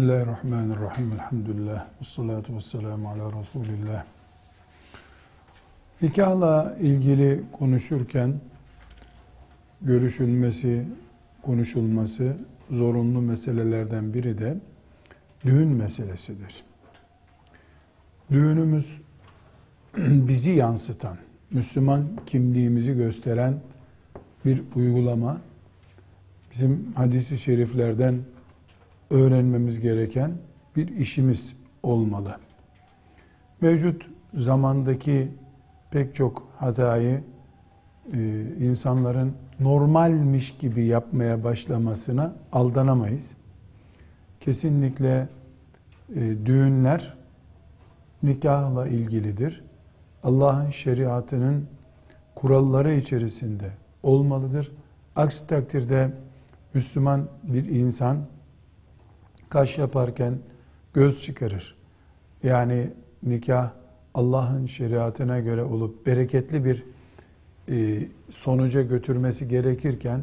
Bismillahirrahmanirrahim. Elhamdülillah. Ve salatu ve selamu ala Resulillah. Nikahla ilgili konuşurken görüşülmesi, konuşulması zorunlu meselelerden biri de düğün meselesidir. Düğünümüz bizi yansıtan, Müslüman kimliğimizi gösteren bir uygulama. Bizim hadisi şeriflerden öğrenmemiz gereken bir işimiz olmalı. Mevcut zamandaki pek çok hatayı e, insanların normalmiş gibi yapmaya başlamasına aldanamayız. Kesinlikle e, düğünler nikahla ilgilidir. Allah'ın şeriatının kuralları içerisinde olmalıdır. Aksi takdirde Müslüman bir insan kaş yaparken göz çıkarır. Yani nikah Allah'ın şeriatına göre olup bereketli bir e, sonuca götürmesi gerekirken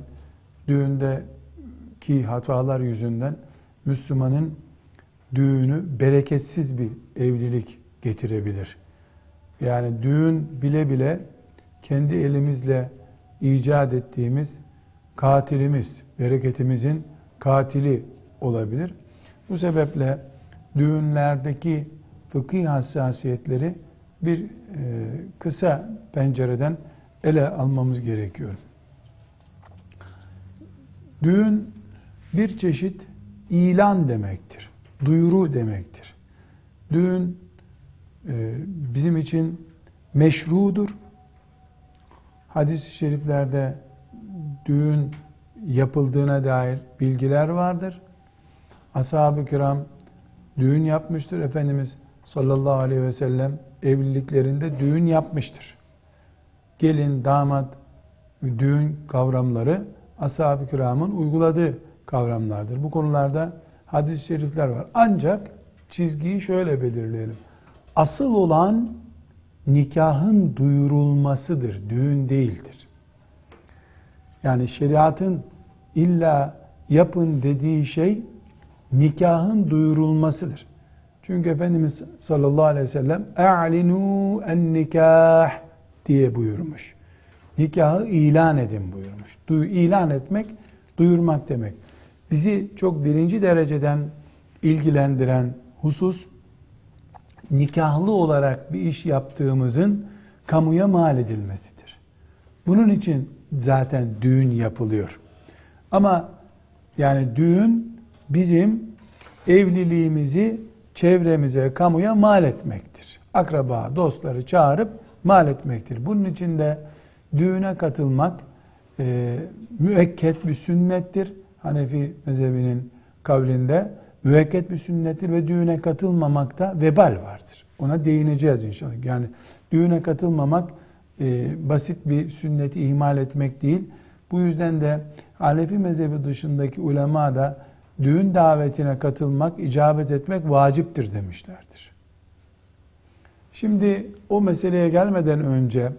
düğünde ki hatalar yüzünden Müslümanın düğünü bereketsiz bir evlilik getirebilir. Yani düğün bile bile kendi elimizle icat ettiğimiz katilimiz, bereketimizin katili olabilir. Bu sebeple düğünlerdeki fıkhi hassasiyetleri bir e, kısa pencereden ele almamız gerekiyor. Düğün bir çeşit ilan demektir. Duyuru demektir. Düğün e, bizim için meşrudur. Hadis-i şeriflerde düğün yapıldığına dair bilgiler vardır. Ashab-ı kiram düğün yapmıştır. Efendimiz sallallahu aleyhi ve sellem evliliklerinde düğün yapmıştır. Gelin, damat, düğün kavramları ashab-ı kiramın uyguladığı kavramlardır. Bu konularda hadis-i şerifler var. Ancak çizgiyi şöyle belirleyelim. Asıl olan nikahın duyurulmasıdır, düğün değildir. Yani şeriatın illa yapın dediği şey nikahın duyurulmasıdır. Çünkü Efendimiz sallallahu aleyhi ve sellem e'linu en nikah diye buyurmuş. Nikahı ilan edin buyurmuş. Du ilan etmek, duyurmak demek. Bizi çok birinci dereceden ilgilendiren husus nikahlı olarak bir iş yaptığımızın kamuya mal edilmesidir. Bunun için zaten düğün yapılıyor. Ama yani düğün bizim evliliğimizi çevremize, kamuya mal etmektir. Akraba, dostları çağırıp mal etmektir. Bunun için de düğüne katılmak e, müekket bir sünnettir. Hanefi mezhebinin kavlinde müekket bir sünnettir ve düğüne katılmamakta vebal vardır. Ona değineceğiz inşallah. Yani düğüne katılmamak e, basit bir sünneti ihmal etmek değil. Bu yüzden de Hanefi mezhebi dışındaki ulema da düğün davetine katılmak, icabet etmek vaciptir demişlerdir. Şimdi o meseleye gelmeden önce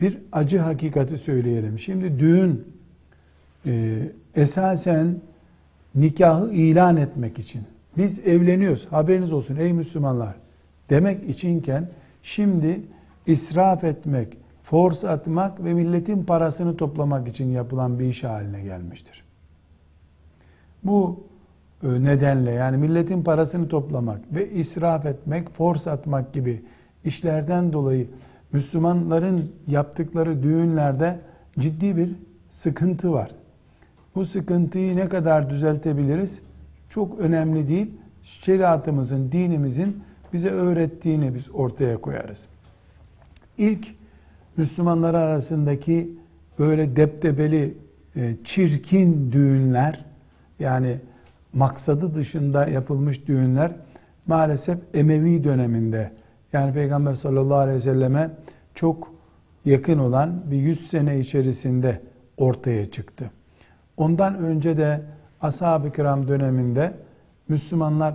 bir acı hakikati söyleyelim. Şimdi düğün e, esasen nikahı ilan etmek için. Biz evleniyoruz, haberiniz olsun ey Müslümanlar demek içinken şimdi israf etmek, force atmak ve milletin parasını toplamak için yapılan bir iş haline gelmiştir. Bu nedenle yani milletin parasını toplamak ve israf etmek, force atmak gibi işlerden dolayı Müslümanların yaptıkları düğünlerde ciddi bir sıkıntı var. Bu sıkıntıyı ne kadar düzeltebiliriz? Çok önemli değil. Şeriatımızın, dinimizin bize öğrettiğini biz ortaya koyarız. İlk Müslümanlar arasındaki böyle deptebeli, e, çirkin düğünler, yani maksadı dışında yapılmış düğünler maalesef Emevi döneminde yani Peygamber sallallahu aleyhi ve selleme çok yakın olan bir yüz sene içerisinde ortaya çıktı. Ondan önce de ashab-ı kiram döneminde Müslümanlar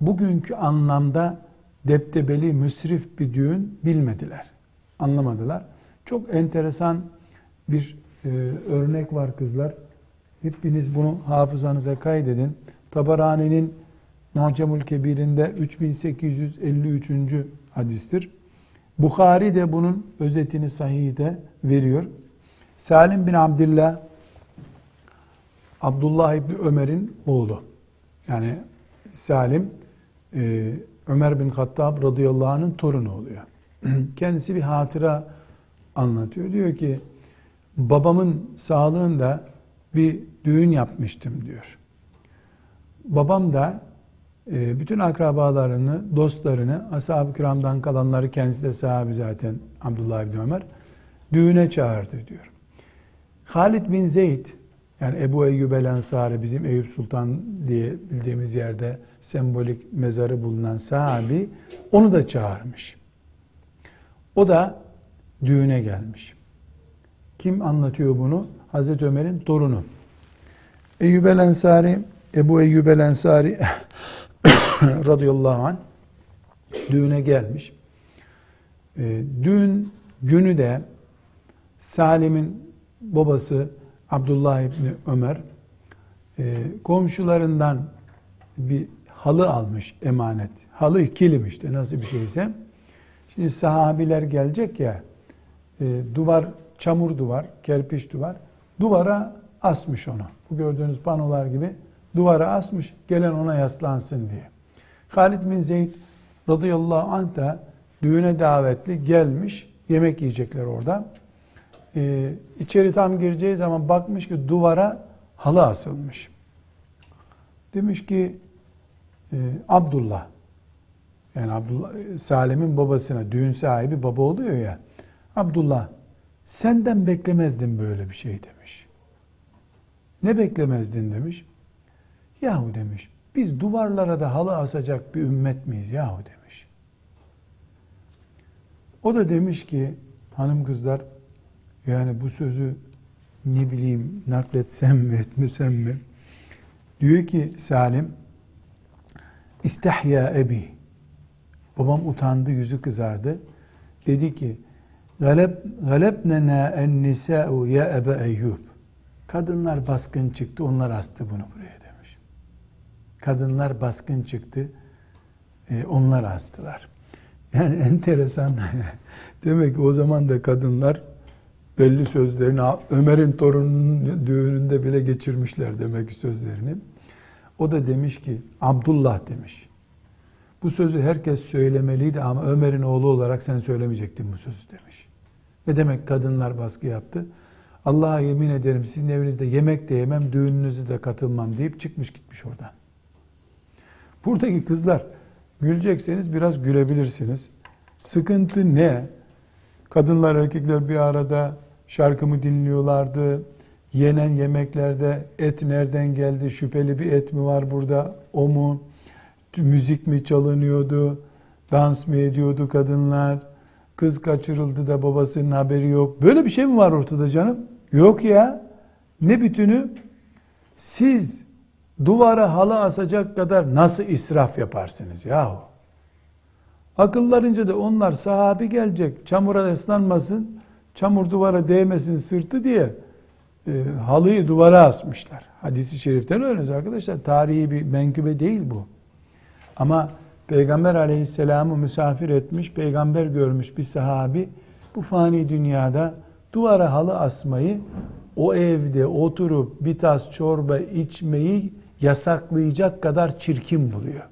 bugünkü anlamda deptebeli, müsrif bir düğün bilmediler. Anlamadılar. Çok enteresan bir e, örnek var kızlar. Hepiniz bunu hafızanıza kaydedin. Tabarani'nin Mu'cemül Kebir'inde 3853. hadistir. Bukhari de bunun özetini sahihde veriyor. Salim bin Abdullah Abdullah İbni Ömer'in oğlu. Yani Salim e, Ömer bin Hattab radıyallahu anh'ın torunu oluyor. Kendisi bir hatıra anlatıyor. Diyor ki babamın sağlığında bir düğün yapmıştım diyor. Babam da e, bütün akrabalarını, dostlarını, ashab-ı kiramdan kalanları kendisi de sahabi zaten Abdullah ibn Ömer düğüne çağırdı diyor. Halid bin Zeyd yani Ebu Eyyub el Ensari bizim Eyüp Sultan diye bildiğimiz yerde sembolik mezarı bulunan sahabi onu da çağırmış. O da düğüne gelmiş. Kim anlatıyor bunu? Hazreti Ömer'in torunu. Eyyub el Ensari, Ebu Eyyub el Ensari radıyallahu anh düğüne gelmiş. E, düğün günü de Salim'in babası Abdullah İbni Ömer e, komşularından bir halı almış emanet. Halı kilim işte nasıl bir şeyse. Şimdi sahabiler gelecek ya e, duvar çamur duvar, kerpiç duvar. Duvara asmış onu. Gördüğünüz panolar gibi duvara asmış. Gelen ona yaslansın diye. Halid bin Zeyd radıyallahu anh da düğüne davetli gelmiş. Yemek yiyecekler orada. Ee, içeri tam gireceği zaman bakmış ki duvara halı asılmış. Demiş ki e, Abdullah yani Abdullah Salim'in babasına düğün sahibi baba oluyor ya. Abdullah senden beklemezdim böyle bir şey demiş. Ne beklemezdin demiş. Yahu demiş biz duvarlara da halı asacak bir ümmet miyiz yahu demiş. O da demiş ki hanım kızlar yani bu sözü ne bileyim nakletsem mi etmesem mi? Diyor ki Salim İstehya ebi Babam utandı, yüzü kızardı. Dedi ki Galeb galebnena en nisa'u ya Ebe Eyyub. Kadınlar baskın çıktı, onlar astı bunu buraya demiş. Kadınlar baskın çıktı, e, onlar astılar. Yani enteresan. Demek ki o zaman da kadınlar belli sözlerini Ömer'in torununun düğününde bile geçirmişler demek ki sözlerini. O da demiş ki Abdullah demiş. Bu sözü herkes söylemeliydi ama Ömer'in oğlu olarak sen söylemeyecektin bu sözü demiş. Ne demek kadınlar baskı yaptı? Allah'a yemin ederim sizin evinizde yemek de yemem, düğününüzü de katılmam deyip çıkmış gitmiş oradan. Buradaki kızlar gülecekseniz biraz gülebilirsiniz. Sıkıntı ne? Kadınlar erkekler bir arada şarkımı dinliyorlardı. Yenen yemeklerde et nereden geldi? Şüpheli bir et mi var burada? O mu? Müzik mi çalınıyordu? Dans mı ediyordu kadınlar? Kız kaçırıldı da babasının haberi yok. Böyle bir şey mi var ortada canım? Yok ya. Ne bütünü? Siz duvara halı asacak kadar nasıl israf yaparsınız yahu? Akıllarınca da onlar sahabi gelecek, çamura ıslanmasın, çamur duvara değmesin sırtı diye e, halıyı duvara asmışlar. Hadisi şeriften öğreniyoruz arkadaşlar. Tarihi bir menkıbe değil bu. Ama Peygamber aleyhisselamı misafir etmiş, peygamber görmüş bir sahabi bu fani dünyada duvara halı asmayı, o evde oturup bir tas çorba içmeyi yasaklayacak kadar çirkin buluyor.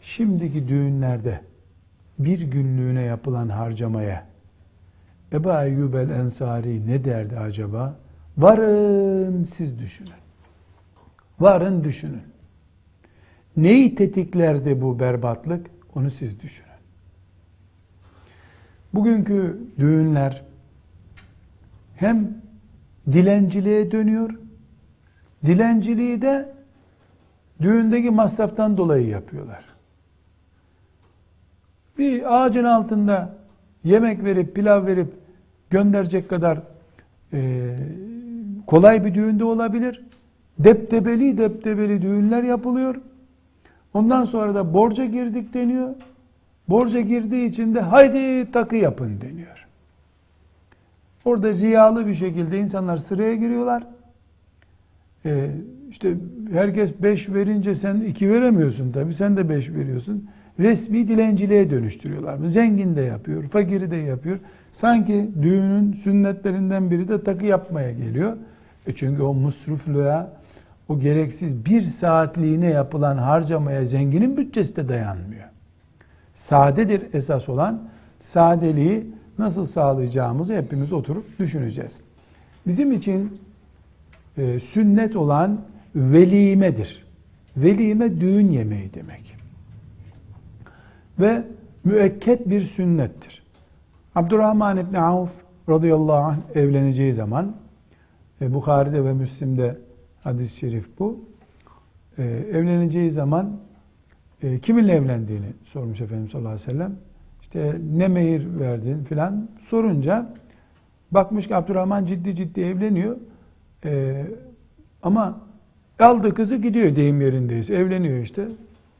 Şimdiki düğünlerde bir günlüğüne yapılan harcamaya Ebu Eyyub el Ensari ne derdi acaba? Varın siz düşünün. Varın düşünün. Neyi tetiklerdi bu berbatlık? Onu siz düşünün. Bugünkü düğünler hem dilenciliğe dönüyor, dilenciliği de düğündeki masraftan dolayı yapıyorlar. Bir ağacın altında yemek verip, pilav verip gönderecek kadar e, kolay bir düğünde olabilir. Deptebeli deptebeli düğünler yapılıyor. Ondan sonra da borca girdik deniyor. Borca girdiği için de haydi takı yapın deniyor. Orada riyalı bir şekilde insanlar sıraya giriyorlar. Ee, işte herkes beş verince sen iki veremiyorsun tabii. Sen de beş veriyorsun. Resmi dilenciliğe dönüştürüyorlar. Zengin de yapıyor, fakiri de yapıyor. Sanki düğünün sünnetlerinden biri de takı yapmaya geliyor. E çünkü o musrufluğa, o gereksiz bir saatliğine yapılan harcamaya zenginin bütçesi de dayanmıyor. Sadedir esas olan. Sadeliği nasıl sağlayacağımızı hepimiz oturup düşüneceğiz. Bizim için e, sünnet olan velimedir. Velime düğün yemeği demek. Ve müekket bir sünnettir. Abdurrahman İbni Avf radıyallahu anh evleneceği zaman e, Bukhari'de ve Müslim'de hadis-i şerif bu. E, evleneceği zaman e, kiminle evlendiğini sormuş Efendimiz sallallahu aleyhi ve sellem. İşte ne mehir verdin filan sorunca bakmış ki Abdurrahman ciddi ciddi evleniyor. E, ama aldı kızı gidiyor deyim yerindeyiz. Evleniyor işte.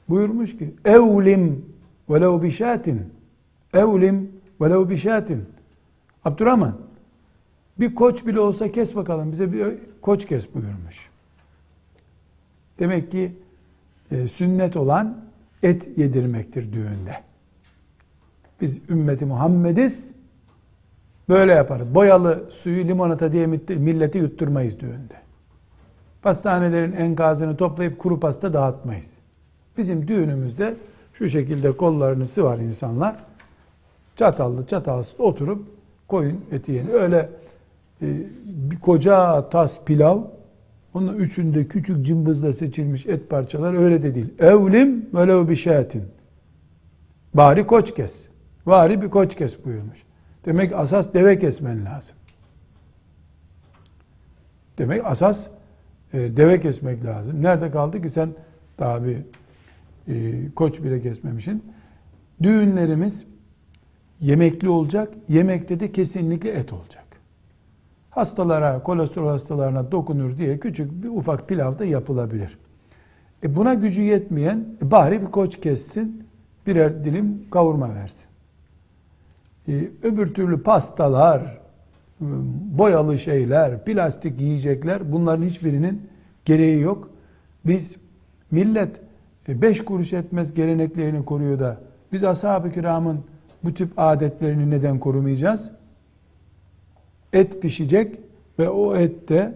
Buyurmuş ki evlim velev bişatin evlim velev bişatin Abdurrahman bir koç bile olsa kes bakalım bize bir koç kes buyurmuş. Demek ki e, sünnet olan et yedirmektir düğünde. Biz ümmeti Muhammediz. Böyle yaparız. Boyalı suyu limonata diye milleti yutturmayız düğünde. Pastanelerin enkazını toplayıp kuru pasta dağıtmayız. Bizim düğünümüzde şu şekilde kollarını sıvar insanlar. Çatallı çatalsız oturup koyun eti yeni. Öyle e, bir koca tas pilav onun üçünde küçük cımbızla seçilmiş et parçaları öyle de değil. Evlim velev bir şeyetin. Bari koç kes. Bari bir koç kes buyurmuş. Demek asas deve kesmen lazım. Demek asas e, deve kesmek lazım. Nerede kaldı ki sen daha bir e, koç bile kesmemişsin. Düğünlerimiz yemekli olacak. Yemekte de kesinlikle et olacak. Hastalara, kolesterol hastalarına dokunur diye küçük bir ufak pilav da yapılabilir. E buna gücü yetmeyen e bari bir koç kessin, birer dilim kavurma versin. E, öbür türlü pastalar, boyalı şeyler, plastik yiyecekler bunların hiçbirinin gereği yok. Biz millet e, beş kuruş etmez geleneklerini koruyor da biz ashab-ı kiramın bu tip adetlerini neden korumayacağız? Et pişecek ve o ette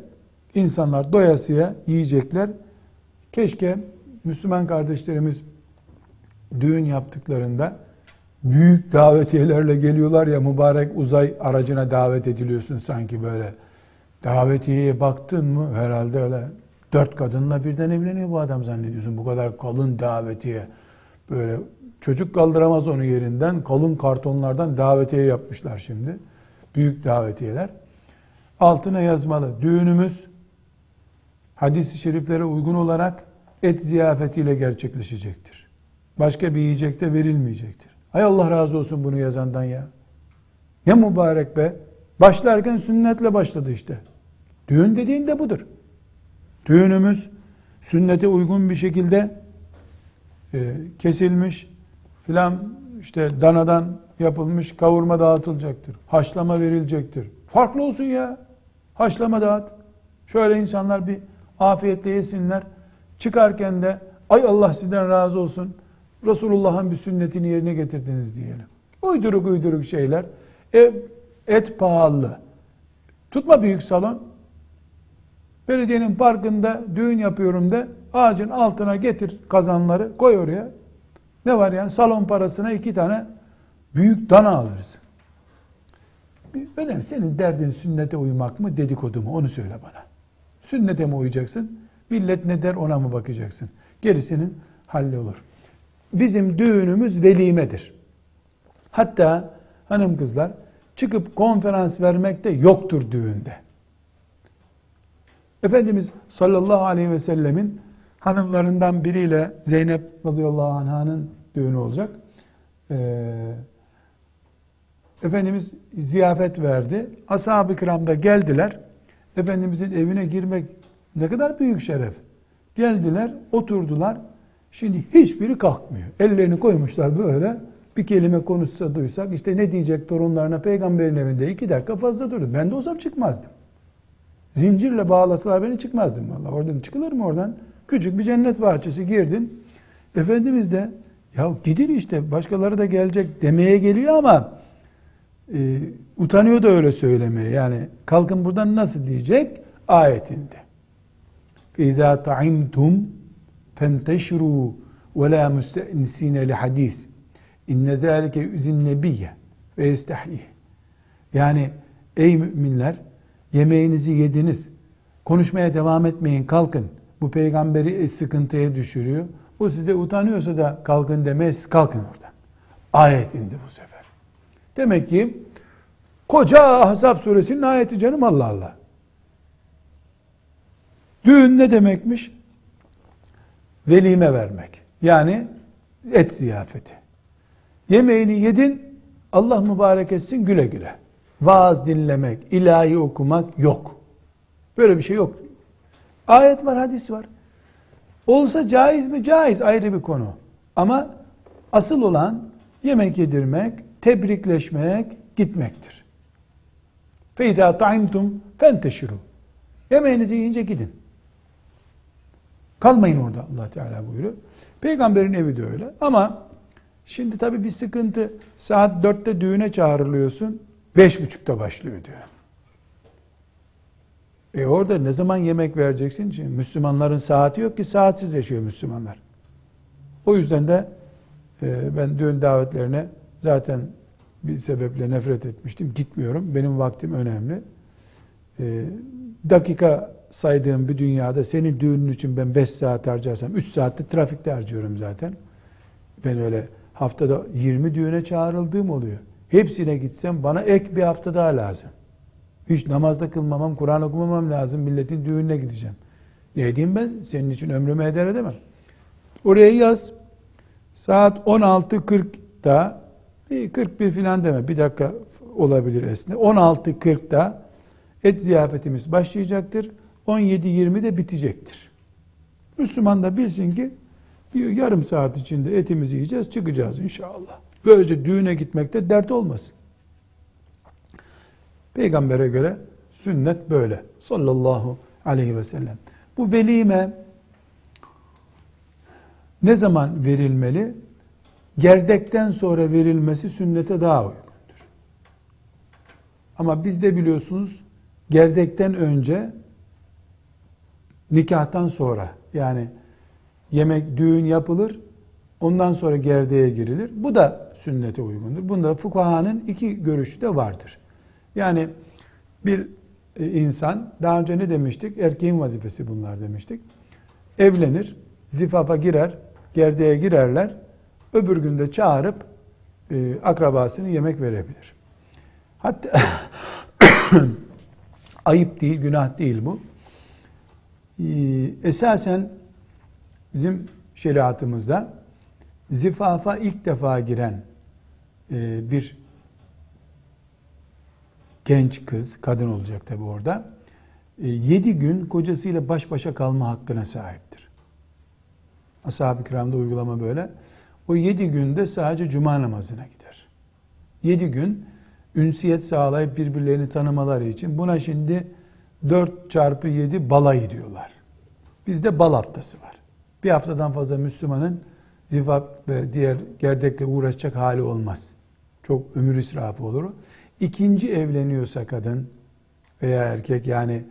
insanlar doyasıya yiyecekler. Keşke Müslüman kardeşlerimiz düğün yaptıklarında büyük davetiyelerle geliyorlar ya mübarek uzay aracına davet ediliyorsun sanki böyle. Davetiyeye baktın mı herhalde öyle dört kadınla birden evleniyor bu adam zannediyorsun. Bu kadar kalın davetiye böyle çocuk kaldıramaz onu yerinden kalın kartonlardan davetiye yapmışlar şimdi. Büyük davetiyeler. Altına yazmalı. Düğünümüz hadis-i şeriflere uygun olarak et ziyafetiyle gerçekleşecektir. Başka bir yiyecek de verilmeyecektir. Hay Allah razı olsun bunu yazandan ya. Ne mübarek be. Başlarken sünnetle başladı işte. Düğün dediğin de budur. Düğünümüz sünnete uygun bir şekilde e, kesilmiş filan işte danadan yapılmış kavurma dağıtılacaktır. Haşlama verilecektir. Farklı olsun ya. Haşlama dağıt. Şöyle insanlar bir afiyetle yesinler. Çıkarken de ay Allah sizden razı olsun. Resulullah'ın bir sünnetini yerine getirdiniz diyelim. Uyduruk uyduruk şeyler. E, et pahalı. Tutma büyük salon. Belediyenin parkında düğün yapıyorum de ağacın altına getir kazanları koy oraya. Ne var yani salon parasına iki tane büyük dana alırsın. Önemli senin derdin sünnete uymak mı dedikodu mu onu söyle bana. Sünnete mi uyacaksın? Millet ne der ona mı bakacaksın? Gerisinin halli olur. Bizim düğünümüz velimedir. Hatta hanım kızlar çıkıp konferans vermek de yoktur düğünde. Efendimiz sallallahu aleyhi ve sellemin hanımlarından biriyle Zeynep radıyallahu anh'ın düğünü olacak. Ee, Efendimiz ziyafet verdi. Ashab-ı kiram da geldiler. Efendimizin evine girmek ne kadar büyük şeref. Geldiler, oturdular. Şimdi hiçbiri kalkmıyor. Ellerini koymuşlar böyle. Bir kelime konuşsa duysak işte ne diyecek torunlarına peygamberin evinde iki dakika fazla durdu. Ben de olsam çıkmazdım. Zincirle bağlasalar beni çıkmazdım vallahi. Oradan çıkılır mı oradan? Küçük bir cennet bahçesi girdin. Efendimiz de ya gidin işte başkaları da gelecek demeye geliyor ama e, utanıyor da öyle söylemeye. Yani kalkın buradan nasıl diyecek? Ayetinde. فَاِذَا تَعِمْتُمْ فَانْتَشِرُوا وَلَا مُسْتَئْنِس۪ينَ لِحَد۪يث اِنَّ ذَٰلِكَ يُذِنْ نَبِيَّ وَيَسْتَحْيِهِ Yani ey müminler yemeğinizi yediniz. Konuşmaya devam etmeyin kalkın. Bu peygamberi sıkıntıya düşürüyor. Bu size utanıyorsa da kalkın demez kalkın oradan. Ayet indi bu sefer. Demek ki koca Ahzab suresinin ayeti canım Allah Allah. Düğün ne demekmiş? Velime vermek. Yani et ziyafeti. Yemeğini yedin, Allah mübarek etsin güle güle. Vaaz dinlemek, ilahi okumak yok. Böyle bir şey yok. Ayet var, hadis var. Olsa caiz mi? Caiz ayrı bir konu. Ama asıl olan yemek yedirmek, tebrikleşmek, gitmektir. فَاِذَا تَعِمْتُمْ فَانْتَشِرُوا Yemeğinizi yiyince gidin. Kalmayın orada allah Teala buyuruyor. Peygamberin evi de öyle. Ama şimdi tabii bir sıkıntı. Saat dörtte düğüne çağrılıyorsun. Beş buçukta başlıyor diyor. E orada ne zaman yemek vereceksin? Şimdi Müslümanların saati yok ki saatsiz yaşıyor Müslümanlar. O yüzden de e, ben düğün davetlerine zaten bir sebeple nefret etmiştim. Gitmiyorum. Benim vaktim önemli. E, dakika saydığım bir dünyada senin düğünün için ben 5 saat harcarsam 3 saatte trafikte harcıyorum zaten. Ben öyle haftada 20 düğüne çağrıldığım oluyor. Hepsine gitsem bana ek bir hafta daha lazım. Hiç namazda kılmamam, Kur'an okumamam lazım. Milletin düğününe gideceğim. Ne diyeyim ben? Senin için ömrümü eder edemem. Oraya yaz. Saat 16.40'da 41 filan deme. Bir dakika olabilir esne. 16.40'da et ziyafetimiz başlayacaktır. 17.20'de bitecektir. Müslüman da bilsin ki bir yarım saat içinde etimizi yiyeceğiz, çıkacağız inşallah. Böylece düğüne gitmekte dert olmasın. Peygamber'e göre sünnet böyle. Sallallahu aleyhi ve sellem. Bu velime ne zaman verilmeli? Gerdekten sonra verilmesi sünnete daha uygundur. Ama bizde biliyorsunuz gerdekten önce nikahtan sonra yani yemek düğün yapılır ondan sonra gerdeğe girilir. Bu da sünnete uygundur. Bunda fukahanın iki görüşü de vardır. Yani bir e, insan daha önce ne demiştik? Erkeğin vazifesi bunlar demiştik. Evlenir, zifafa girer, gerdeğe girerler. Öbür günde çağırıp e, akrabasını yemek verebilir. Hatta ayıp değil, günah değil bu. E, esasen bizim şeriatımızda zifafa ilk defa giren e, bir genç kız, kadın olacak tabi orada, e, yedi gün kocasıyla baş başa kalma hakkına sahiptir. Ashab-ı kiramda uygulama böyle. O yedi günde sadece cuma namazına gider. Yedi gün ünsiyet sağlayıp birbirlerini tanımaları için buna şimdi dört çarpı yedi balay diyorlar. Bizde bal haftası var. Bir haftadan fazla Müslümanın zifaf ve diğer gerdekle uğraşacak hali olmaz. Çok ömür israfı olur. İkinci evleniyorsa kadın veya erkek yani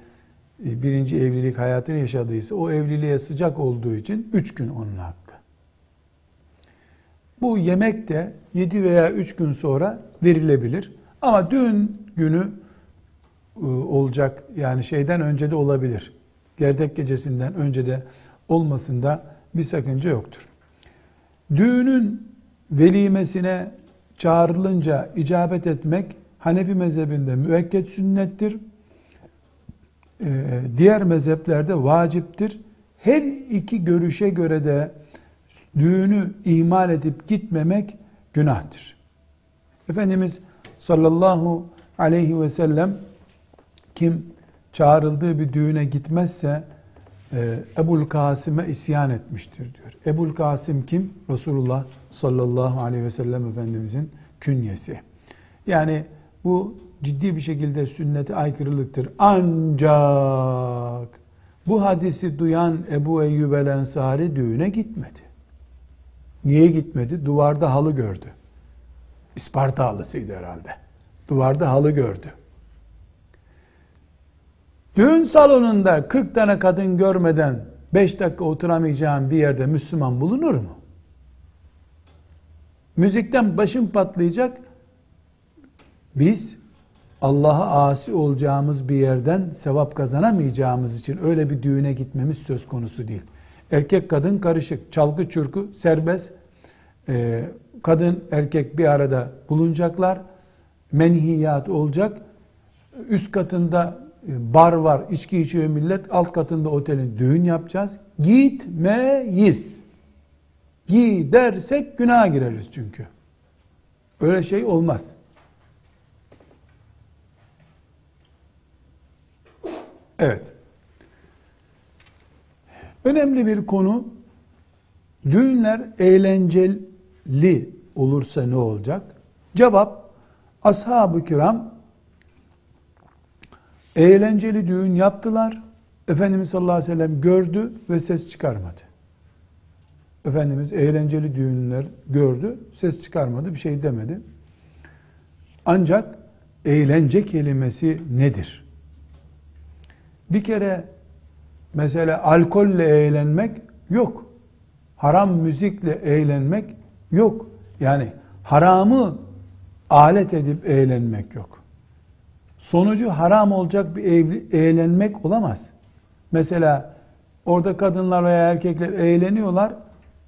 e, birinci evlilik hayatını yaşadıysa o evliliğe sıcak olduğu için üç gün onun hakkı. Bu yemek de yedi veya üç gün sonra verilebilir. Ama düğün günü e, olacak yani şeyden önce de olabilir. Gerdek gecesinden önce de olmasında bir sakınca yoktur. Düğünün velimesine çağrılınca icabet etmek Hanefi mezhebinde müekket sünnettir. Ee, diğer mezheplerde vaciptir. Her iki görüşe göre de düğünü ihmal edip gitmemek günahtır. Efendimiz sallallahu aleyhi ve sellem kim çağrıldığı bir düğüne gitmezse e, Ebul Kasım'e isyan etmiştir diyor. Ebul Kasım kim? Resulullah sallallahu aleyhi ve sellem Efendimizin künyesi. Yani bu ciddi bir şekilde sünnete aykırılıktır. Ancak bu hadisi duyan Ebu Eyyub el Ensari düğüne gitmedi. Niye gitmedi? Duvarda halı gördü. İsparta halısıydı herhalde. Duvarda halı gördü. Düğün salonunda 40 tane kadın görmeden 5 dakika oturamayacağın bir yerde Müslüman bulunur mu? Müzikten başım patlayacak. Biz Allah'a asi olacağımız bir yerden sevap kazanamayacağımız için öyle bir düğüne gitmemiz söz konusu değil. Erkek kadın karışık, çalgı çurku serbest. Ee, kadın erkek bir arada bulunacaklar. Menhiyat olacak. Üst katında e, bar var, içki içiyor millet. Alt katında otelin düğün yapacağız. Gitmeyiz. Gidersek günah gireriz çünkü. Öyle şey olmaz. Evet. Önemli bir konu düğünler eğlenceli olursa ne olacak? Cevap ashab-ı kiram eğlenceli düğün yaptılar. Efendimiz sallallahu aleyhi ve sellem gördü ve ses çıkarmadı. Efendimiz eğlenceli düğünler gördü, ses çıkarmadı, bir şey demedi. Ancak eğlence kelimesi nedir? Bir kere mesela alkolle eğlenmek yok. Haram müzikle eğlenmek yok. Yani haramı alet edip eğlenmek yok. Sonucu haram olacak bir eğlenmek olamaz. Mesela orada kadınlar veya erkekler eğleniyorlar.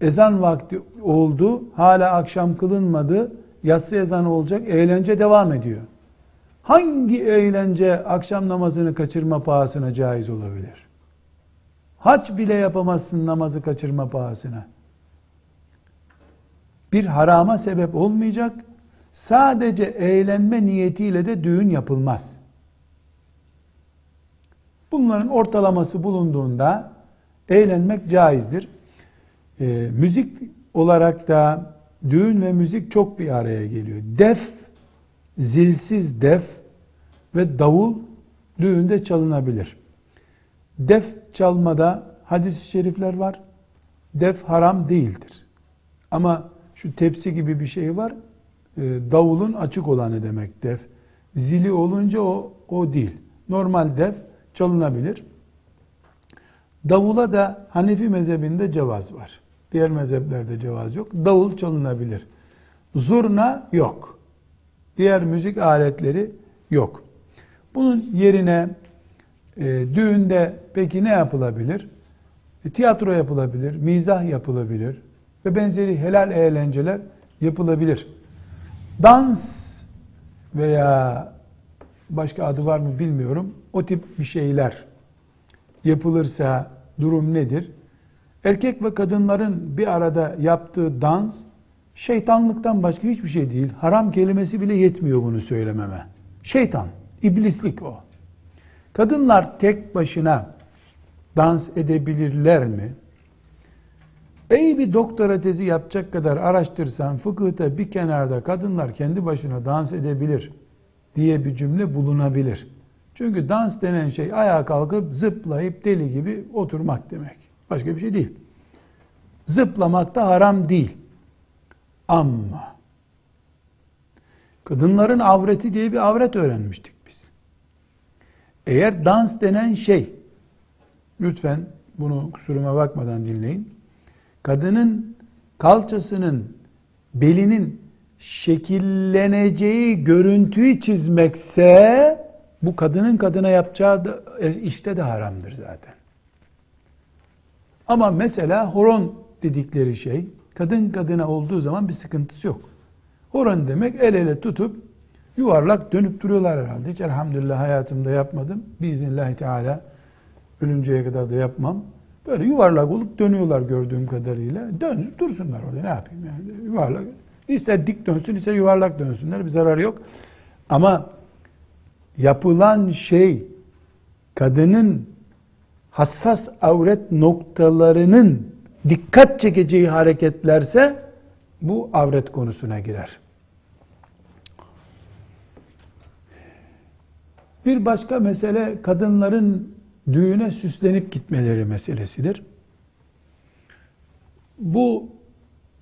Ezan vakti oldu. Hala akşam kılınmadı. Yatsı ezanı olacak. Eğlence devam ediyor. Hangi eğlence akşam namazını kaçırma pahasına caiz olabilir? Hac bile yapamazsın namazı kaçırma pahasına. Bir harama sebep olmayacak. Sadece eğlenme niyetiyle de düğün yapılmaz. Bunların ortalaması bulunduğunda eğlenmek caizdir. E, müzik olarak da düğün ve müzik çok bir araya geliyor. Def, zilsiz def ve davul düğünde çalınabilir. Def çalmada hadis-i şerifler var. Def haram değildir. Ama şu tepsi gibi bir şey var. E, davulun açık olanı demek def. Zili olunca o, o değil. Normal def çalınabilir. Davula da Hanefi mezhebinde cevaz var. Diğer mezheplerde cevaz yok. Davul çalınabilir. Zurna yok. Diğer müzik aletleri yok. Bunun yerine e, düğünde peki ne yapılabilir? E, tiyatro yapılabilir, mizah yapılabilir ve benzeri helal eğlenceler yapılabilir. Dans veya başka adı var mı bilmiyorum. O tip bir şeyler yapılırsa durum nedir? Erkek ve kadınların bir arada yaptığı dans şeytanlıktan başka hiçbir şey değil. Haram kelimesi bile yetmiyor bunu söylememe. Şeytan, iblislik o. Kadınlar tek başına dans edebilirler mi? Ey bir doktora tezi yapacak kadar araştırsan fıkıhta bir kenarda kadınlar kendi başına dans edebilir diye bir cümle bulunabilir. Çünkü dans denen şey ayağa kalkıp zıplayıp deli gibi oturmak demek. Başka bir şey değil. Zıplamak da haram değil. Ama kadınların avreti diye bir avret öğrenmiştik biz. Eğer dans denen şey, lütfen bunu kusuruma bakmadan dinleyin. Kadının kalçasının, belinin şekilleneceği görüntüyü çizmekse bu kadının kadına yapacağı da, e, işte de haramdır zaten. Ama mesela horon dedikleri şey kadın kadına olduğu zaman bir sıkıntısı yok. Horon demek el ele tutup yuvarlak dönüp duruyorlar herhalde. Hiç elhamdülillah hayatımda yapmadım. Biiznillahü teala ölünceye kadar da yapmam. Böyle yuvarlak olup dönüyorlar gördüğüm kadarıyla. Dön, dursunlar orada ne yapayım yani yuvarlak. İster dik dönsün ister yuvarlak dönsünler bir zararı yok. Ama yapılan şey kadının hassas avret noktalarının dikkat çekeceği hareketlerse bu avret konusuna girer. Bir başka mesele kadınların düğüne süslenip gitmeleri meselesidir. Bu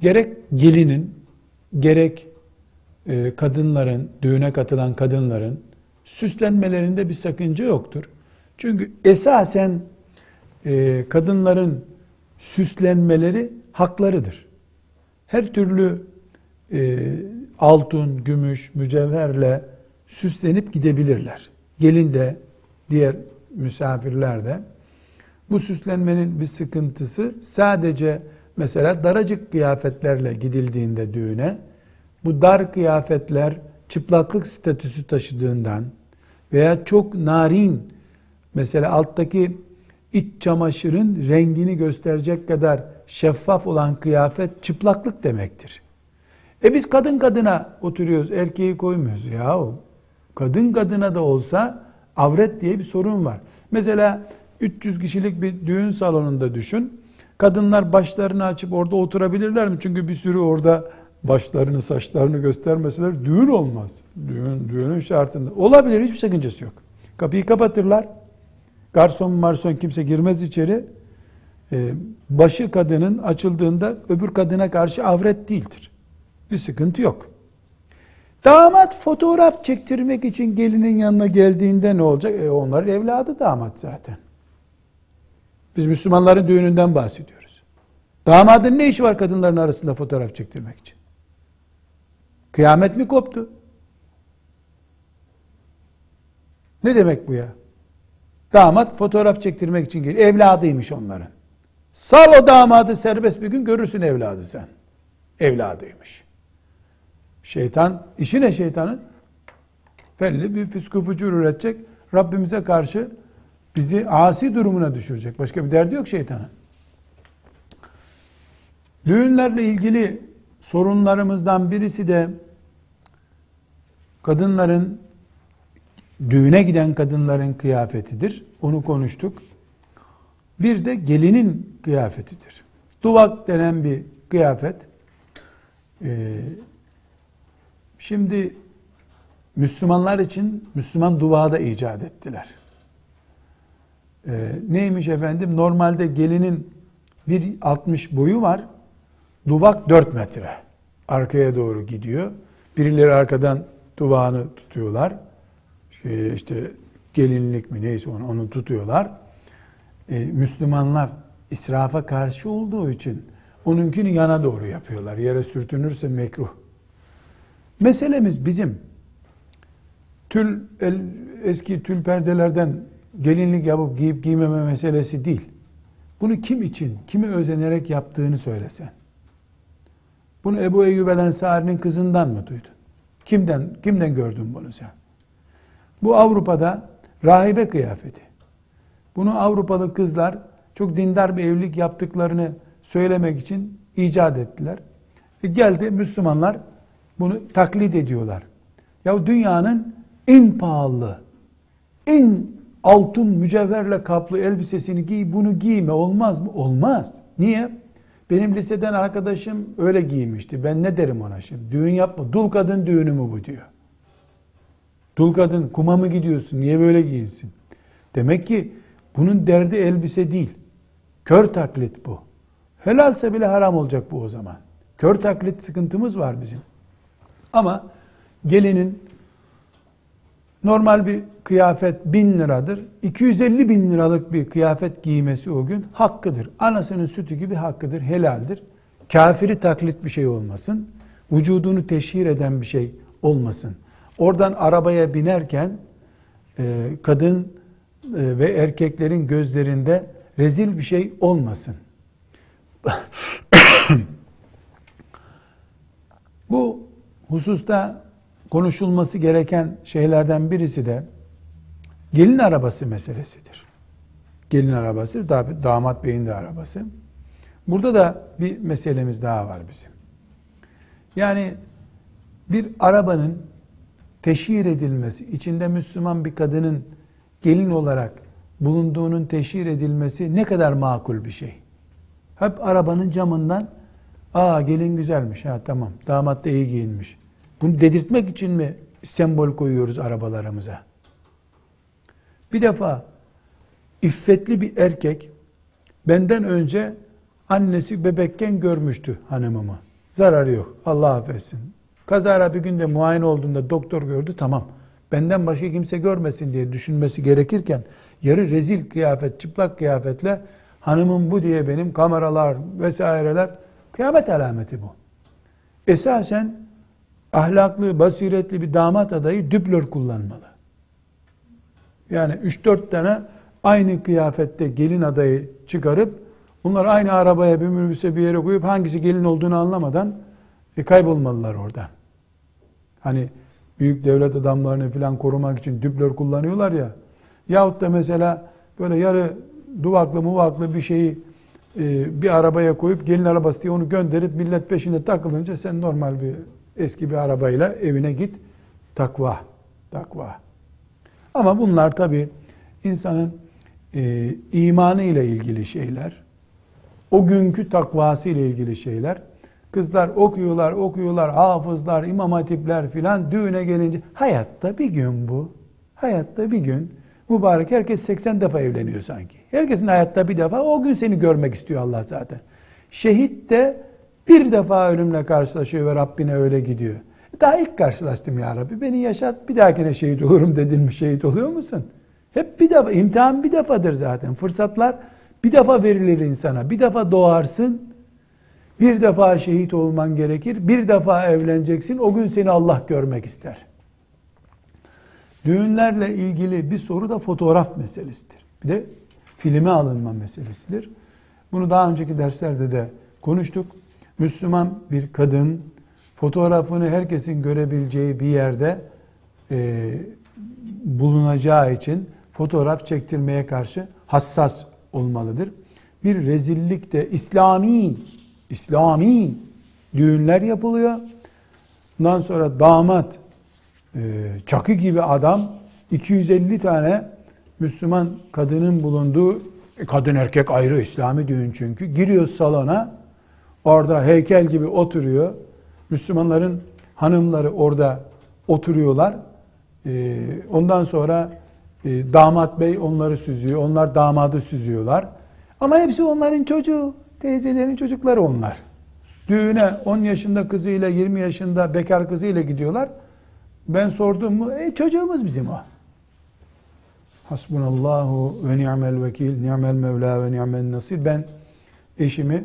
gerek gelinin gerek e, kadınların, düğüne katılan kadınların süslenmelerinde bir sakınca yoktur. Çünkü esasen e, kadınların süslenmeleri haklarıdır. Her türlü e, altın, gümüş, mücevherle süslenip gidebilirler. Gelin de diğer misafirler de. Bu süslenmenin bir sıkıntısı sadece mesela daracık kıyafetlerle gidildiğinde düğüne bu dar kıyafetler çıplaklık statüsü taşıdığından veya çok narin mesela alttaki iç çamaşırın rengini gösterecek kadar şeffaf olan kıyafet çıplaklık demektir. E biz kadın kadına oturuyoruz, erkeği koymuyoruz. Yahu kadın kadına da olsa avret diye bir sorun var. Mesela 300 kişilik bir düğün salonunda düşün. Kadınlar başlarını açıp orada oturabilirler mi? Çünkü bir sürü orada başlarını, saçlarını göstermeseler düğün olmaz. Düğün, düğünün şartında. Olabilir, hiçbir sakıncası yok. Kapıyı kapatırlar. Garson marson kimse girmez içeri. Ee, başı kadının açıldığında öbür kadına karşı avret değildir. Bir sıkıntı yok. Damat fotoğraf çektirmek için gelinin yanına geldiğinde ne olacak? E onların evladı damat zaten. Biz Müslümanların düğününden bahsediyoruz. Damadın ne işi var kadınların arasında fotoğraf çektirmek için? Kıyamet mi koptu? Ne demek bu ya? Damat fotoğraf çektirmek için geliyor. Evladıymış onların. Sal o damadı serbest bir gün görürsün evladı sen. Evladıymış. Şeytan, işi ne şeytanın? Felli bir füskü fucur üretecek. Rabbimize karşı bizi asi durumuna düşürecek. Başka bir derdi yok şeytanın. Düğünlerle ilgili sorunlarımızdan birisi de kadınların düğüne giden kadınların kıyafetidir. Onu konuştuk. Bir de gelinin kıyafetidir. Duvak denen bir kıyafet. Ee, şimdi Müslümanlar için Müslüman duvağı da icat ettiler. Ee, neymiş efendim? Normalde gelinin 1.60 boyu var. Duvak 4 metre. Arkaya doğru gidiyor. Birileri arkadan duvağını tutuyorlar. İşte, işte gelinlik mi neyse onu, onu tutuyorlar. Ee, Müslümanlar israfa karşı olduğu için onunkini yana doğru yapıyorlar. Yere sürtünürse mekruh. Meselemiz bizim tül el, eski tül perdelerden gelinlik yapıp giyip giymeme meselesi değil. Bunu kim için, kimi özenerek yaptığını söylesen. Bunu Ebu Eyyub el Ensari'nin kızından mı duydun? Kimden, kimden gördün bunu sen? Bu Avrupa'da rahibe kıyafeti. Bunu Avrupalı kızlar çok dindar bir evlilik yaptıklarını söylemek için icat ettiler. E geldi Müslümanlar bunu taklit ediyorlar. Ya dünyanın en pahalı, en altın mücevherle kaplı elbisesini giy, bunu giyme olmaz mı? Olmaz. Niye? Benim liseden arkadaşım öyle giymişti. Ben ne derim ona şimdi? Düğün yapma. Dul kadın düğünü mü bu diyor. Dul kadın kuma mı gidiyorsun? Niye böyle giyinsin? Demek ki bunun derdi elbise değil. Kör taklit bu. Helalse bile haram olacak bu o zaman. Kör taklit sıkıntımız var bizim. Ama gelinin normal bir kıyafet bin liradır. 250 bin liralık bir kıyafet giymesi o gün hakkıdır. Anasının sütü gibi hakkıdır, helaldir. Kafiri taklit bir şey olmasın. Vücudunu teşhir eden bir şey olmasın. Oradan arabaya binerken e, kadın e, ve erkeklerin gözlerinde rezil bir şey olmasın. Bu hususta konuşulması gereken şeylerden birisi de gelin arabası meselesidir. Gelin arabası, damat beyin de arabası. Burada da bir meselemiz daha var bizim. Yani bir arabanın teşhir edilmesi, içinde Müslüman bir kadının gelin olarak bulunduğunun teşhir edilmesi ne kadar makul bir şey. Hep arabanın camından aa gelin güzelmiş ha tamam damat da iyi giyinmiş. Bunu dedirtmek için mi sembol koyuyoruz arabalarımıza? Bir defa iffetli bir erkek benden önce annesi bebekken görmüştü hanımımı. Zararı yok. Allah affetsin. Kazara bir günde muayene olduğunda doktor gördü tamam. Benden başka kimse görmesin diye düşünmesi gerekirken yarı rezil kıyafet, çıplak kıyafetle hanımım bu diye benim kameralar vesaireler kıyamet alameti bu. Esasen ahlaklı, basiretli bir damat adayı düblör kullanmalı. Yani 3-4 tane aynı kıyafette gelin adayı çıkarıp bunları aynı arabaya bir minibüse bir yere koyup hangisi gelin olduğunu anlamadan e, kaybolmalılar oradan. Hani büyük devlet adamlarını falan korumak için düblör kullanıyorlar ya. Yahut da mesela böyle yarı duvaklı muvaklı bir şeyi bir arabaya koyup gelin arabası diye onu gönderip millet peşinde takılınca sen normal bir eski bir arabayla evine git. Takva. Takva. Ama bunlar tabi insanın e, imanı ile ilgili şeyler. O günkü takvası ile ilgili şeyler. Kızlar okuyorlar, okuyorlar, hafızlar, imam hatipler filan düğüne gelince hayatta bir gün bu. Hayatta bir gün mübarek herkes 80 defa evleniyor sanki. Herkesin hayatta bir defa o gün seni görmek istiyor Allah zaten. Şehit de bir defa ölümle karşılaşıyor ve Rabbine öyle gidiyor. Daha ilk karşılaştım ya Rabbi. Beni yaşat bir dahakine şehit olurum dedin mi şehit oluyor musun? Hep bir defa, imtihan bir defadır zaten. Fırsatlar bir defa verilir insana. Bir defa doğarsın, bir defa şehit olman gerekir, bir defa evleneceksin, o gün seni Allah görmek ister. Düğünlerle ilgili bir soru da fotoğraf meselesidir. Bir de filme alınma meselesidir. Bunu daha önceki derslerde de konuştuk. Müslüman bir kadın fotoğrafını herkesin görebileceği bir yerde e, bulunacağı için fotoğraf çektirmeye karşı hassas olmalıdır. Bir rezillik de İslami, İslami düğünler yapılıyor. Ondan sonra damat e, çakı gibi adam 250 tane Müslüman kadının bulunduğu e, kadın erkek ayrı İslami düğün çünkü giriyor salona orada heykel gibi oturuyor Müslümanların hanımları orada oturuyorlar e, ondan sonra damat bey onları süzüyor onlar damadı süzüyorlar ama hepsi onların çocuğu teyzelerin çocukları onlar düğüne 10 yaşında kızıyla 20 yaşında bekar kızıyla gidiyorlar ben sordum mu? E çocuğumuz bizim o. Hasbunallahu ve ni'mel vekil, ni'mel mevla ve ni'mel nasir. Ben eşimi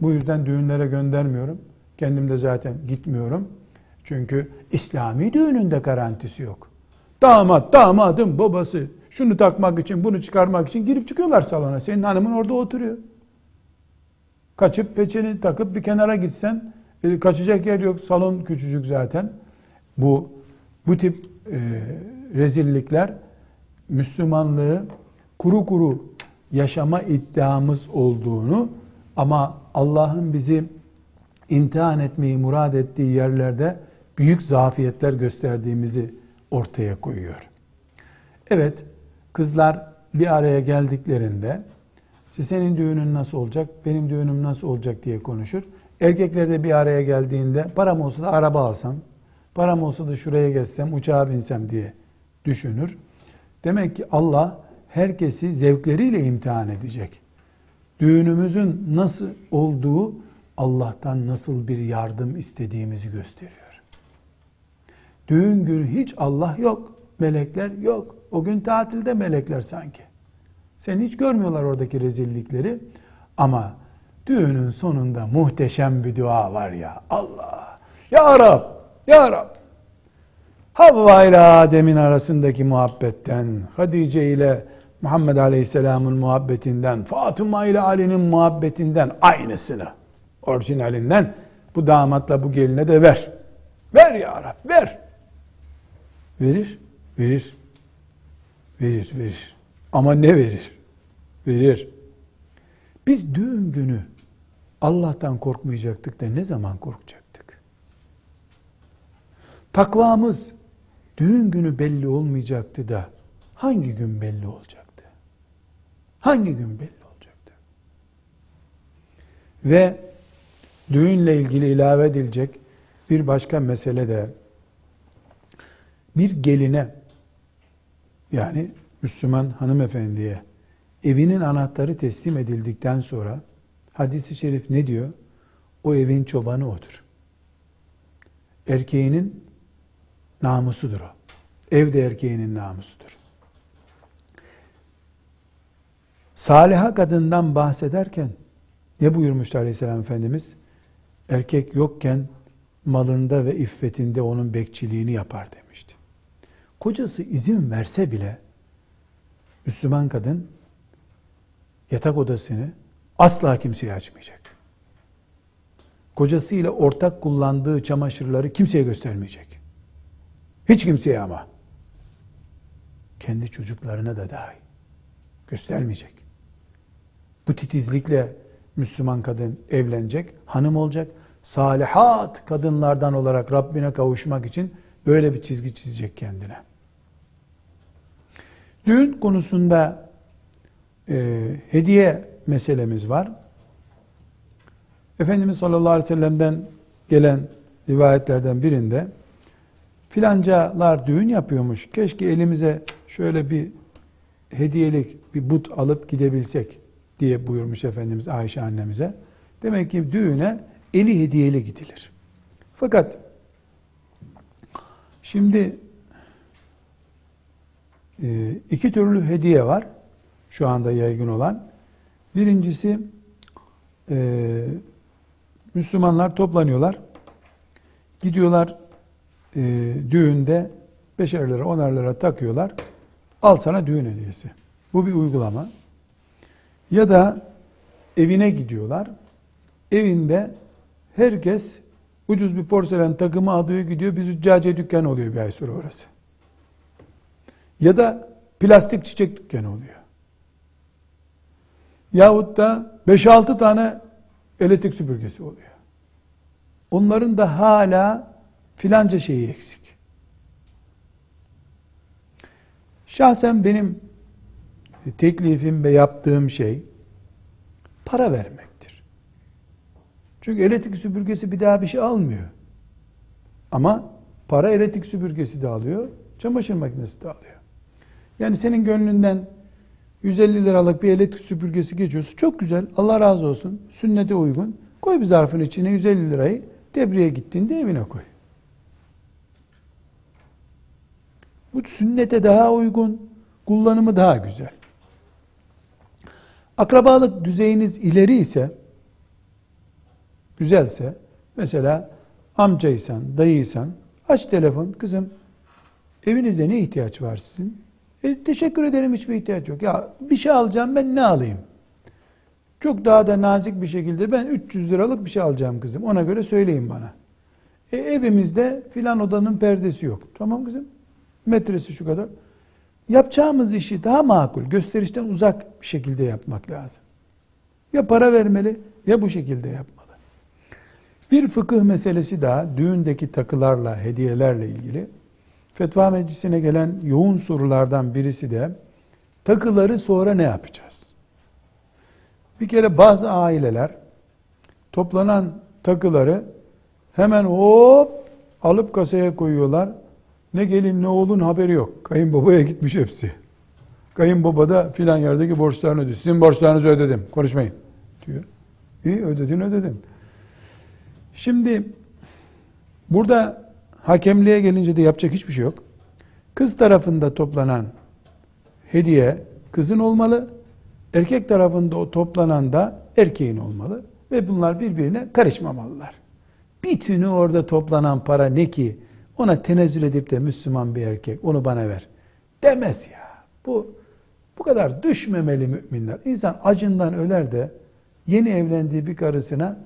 bu yüzden düğünlere göndermiyorum. Kendim de zaten gitmiyorum. Çünkü İslami düğününde garantisi yok. Damat, damadım, babası şunu takmak için, bunu çıkarmak için girip çıkıyorlar salona. Senin hanımın orada oturuyor. Kaçıp peçeni takıp bir kenara gitsen e, kaçacak yer yok. Salon küçücük zaten. Bu bu tip e, rezillikler Müslümanlığı kuru kuru yaşama iddiamız olduğunu ama Allah'ın bizi imtihan etmeyi murad ettiği yerlerde büyük zafiyetler gösterdiğimizi ortaya koyuyor. Evet, kızlar bir araya geldiklerinde senin düğünün nasıl olacak, benim düğünüm nasıl olacak diye konuşur. Erkekler de bir araya geldiğinde param olsa da araba alsam, param olsa da şuraya geçsem, uçağa binsem diye düşünür. Demek ki Allah herkesi zevkleriyle imtihan edecek. Düğünümüzün nasıl olduğu Allah'tan nasıl bir yardım istediğimizi gösteriyor. Düğün günü hiç Allah yok, melekler yok. O gün tatilde melekler sanki. Seni hiç görmüyorlar oradaki rezillikleri. Ama düğünün sonunda muhteşem bir dua var ya. Allah! Ya Rab! Ya Rab! Havva ile Adem'in arasındaki muhabbetten, Hadice ile Muhammed Aleyhisselam'ın muhabbetinden, Fatıma ile Ali'nin muhabbetinden aynısını, orijinalinden bu damatla bu geline de ver. Ver ya Rab, ver. Verir, verir. Verir, verir. Ama ne verir? Verir. Biz düğün günü Allah'tan korkmayacaktık da ne zaman korkacaktık? Takvamız düğün günü belli olmayacaktı da hangi gün belli olacaktı? Hangi gün belli olacaktı? Ve düğünle ilgili ilave edilecek bir başka mesele de bir geline yani Müslüman hanımefendiye evinin anahtarı teslim edildikten sonra hadisi şerif ne diyor? O evin çobanı odur. Erkeğinin namusudur o. Ev de erkeğinin namusudur. Saliha kadından bahsederken ne buyurmuştu Aleyhisselam Efendimiz? Erkek yokken malında ve iffetinde onun bekçiliğini yapar demişti. Kocası izin verse bile Müslüman kadın yatak odasını asla kimseye açmayacak. Kocasıyla ortak kullandığı çamaşırları kimseye göstermeyecek. Hiç kimseye ama. Kendi çocuklarına da dahi göstermeyecek. Bu titizlikle Müslüman kadın evlenecek, hanım olacak. Salihat kadınlardan olarak Rabbine kavuşmak için böyle bir çizgi çizecek kendine. Düğün konusunda e, hediye meselemiz var. Efendimiz sallallahu aleyhi ve sellem'den gelen rivayetlerden birinde filancalar düğün yapıyormuş. Keşke elimize şöyle bir hediyelik bir but alıp gidebilsek diye buyurmuş Efendimiz Ayşe annemize. Demek ki düğüne eli hediyeli gidilir. Fakat şimdi e, iki türlü hediye var şu anda yaygın olan. Birincisi e, Müslümanlar toplanıyorlar. Gidiyorlar e, düğünde beşer lira onar lira takıyorlar. Al sana düğün hediyesi. Bu bir uygulama. Ya da evine gidiyorlar. Evinde herkes ucuz bir porselen takımı alıyor gidiyor. Bir züccaciye dükkanı oluyor bir ay sonra orası. Ya da plastik çiçek dükkanı oluyor. Yahut da 5-6 tane elektrik süpürgesi oluyor. Onların da hala filanca şeyi eksik. Şahsen benim teklifim ve yaptığım şey para vermektir. Çünkü elektrik süpürgesi bir daha bir şey almıyor. Ama para elektrik süpürgesi de alıyor, çamaşır makinesi de alıyor. Yani senin gönlünden 150 liralık bir elektrik süpürgesi geçiyorsa çok güzel. Allah razı olsun. Sünnete uygun. Koy bir zarfın içine 150 lirayı. Debriye gittiğinde evine koy. Bu sünnete daha uygun. Kullanımı daha güzel. Akrabalık düzeyiniz ileri ise güzelse mesela amcaysan, dayıysan aç telefon kızım evinizde ne ihtiyaç var sizin? E, teşekkür ederim hiçbir ihtiyaç yok. Ya bir şey alacağım ben ne alayım? Çok daha da nazik bir şekilde ben 300 liralık bir şey alacağım kızım. Ona göre söyleyin bana. E, evimizde filan odanın perdesi yok. Tamam kızım. Metresi şu kadar. Yapacağımız işi daha makul, gösterişten uzak bir şekilde yapmak lazım. Ya para vermeli ya bu şekilde yapmalı. Bir fıkıh meselesi daha düğündeki takılarla, hediyelerle ilgili. Fetva meclisine gelen yoğun sorulardan birisi de takıları sonra ne yapacağız? Bir kere bazı aileler toplanan takıları hemen hop alıp kasaya koyuyorlar. Ne gelin ne oğlun haberi yok. Kayınbabaya gitmiş hepsi. Kayınbaba da filan yerdeki borçlarını ödedi. Sizin borçlarınızı ödedim. Konuşmayın diyor. İyi ödedin ödedin. Şimdi burada hakemliğe gelince de yapacak hiçbir şey yok. Kız tarafında toplanan hediye kızın olmalı. Erkek tarafında o toplanan da erkeğin olmalı. Ve bunlar birbirine karışmamalılar. Bir tünü orada toplanan para ne ki ona tenezzül edip de Müslüman bir erkek onu bana ver demez ya. Bu bu kadar düşmemeli müminler. İnsan acından öler de yeni evlendiği bir karısına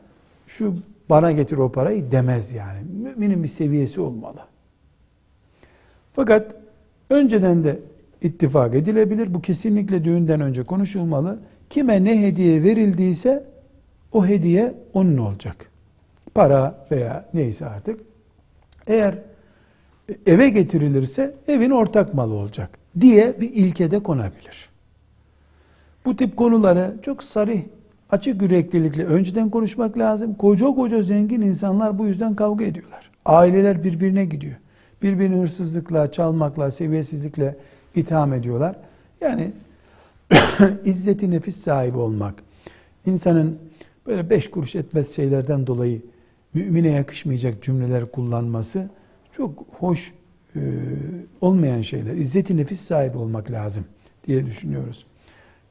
şu bana getir o parayı demez yani. Müminin bir seviyesi olmalı. Fakat önceden de ittifak edilebilir. Bu kesinlikle düğünden önce konuşulmalı. Kime ne hediye verildiyse o hediye onun olacak. Para veya neyse artık. Eğer eve getirilirse evin ortak malı olacak diye bir ilkede konabilir. Bu tip konuları çok sarih, açık yüreklilikle önceden konuşmak lazım. Koca koca zengin insanlar bu yüzden kavga ediyorlar. Aileler birbirine gidiyor. Birbirini hırsızlıkla, çalmakla, seviyesizlikle itham ediyorlar. Yani izzeti nefis sahibi olmak, insanın böyle beş kuruş etmez şeylerden dolayı mümine yakışmayacak cümleler kullanması çok hoş e, olmayan şeyler. İzzeti nefis sahibi olmak lazım diye düşünüyoruz.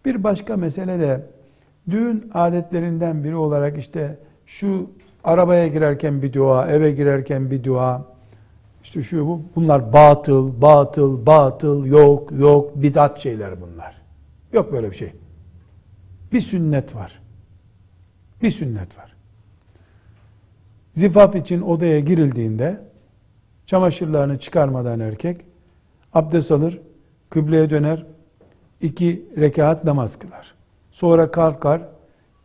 Bir başka mesele de düğün adetlerinden biri olarak işte şu arabaya girerken bir dua, eve girerken bir dua, işte şu bu, bunlar batıl, batıl, batıl, yok, yok, bidat şeyler bunlar. Yok böyle bir şey. Bir sünnet var. Bir sünnet var. Zifaf için odaya girildiğinde çamaşırlarını çıkarmadan erkek abdest alır, kıbleye döner, iki rekat namaz kılar. Sonra kalkar,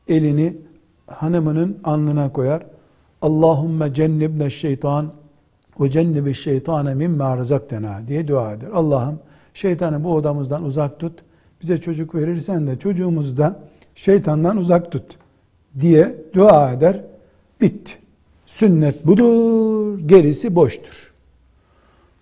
elini hanımının alnına koyar. Allahümme cennibne şeytan ve cennibi şeytane mimma rızaktena diye dua eder. Allah'ım şeytanı bu odamızdan uzak tut. Bize çocuk verirsen de çocuğumuzu da şeytandan uzak tut diye dua eder. Bitti. Sünnet budur, gerisi boştur.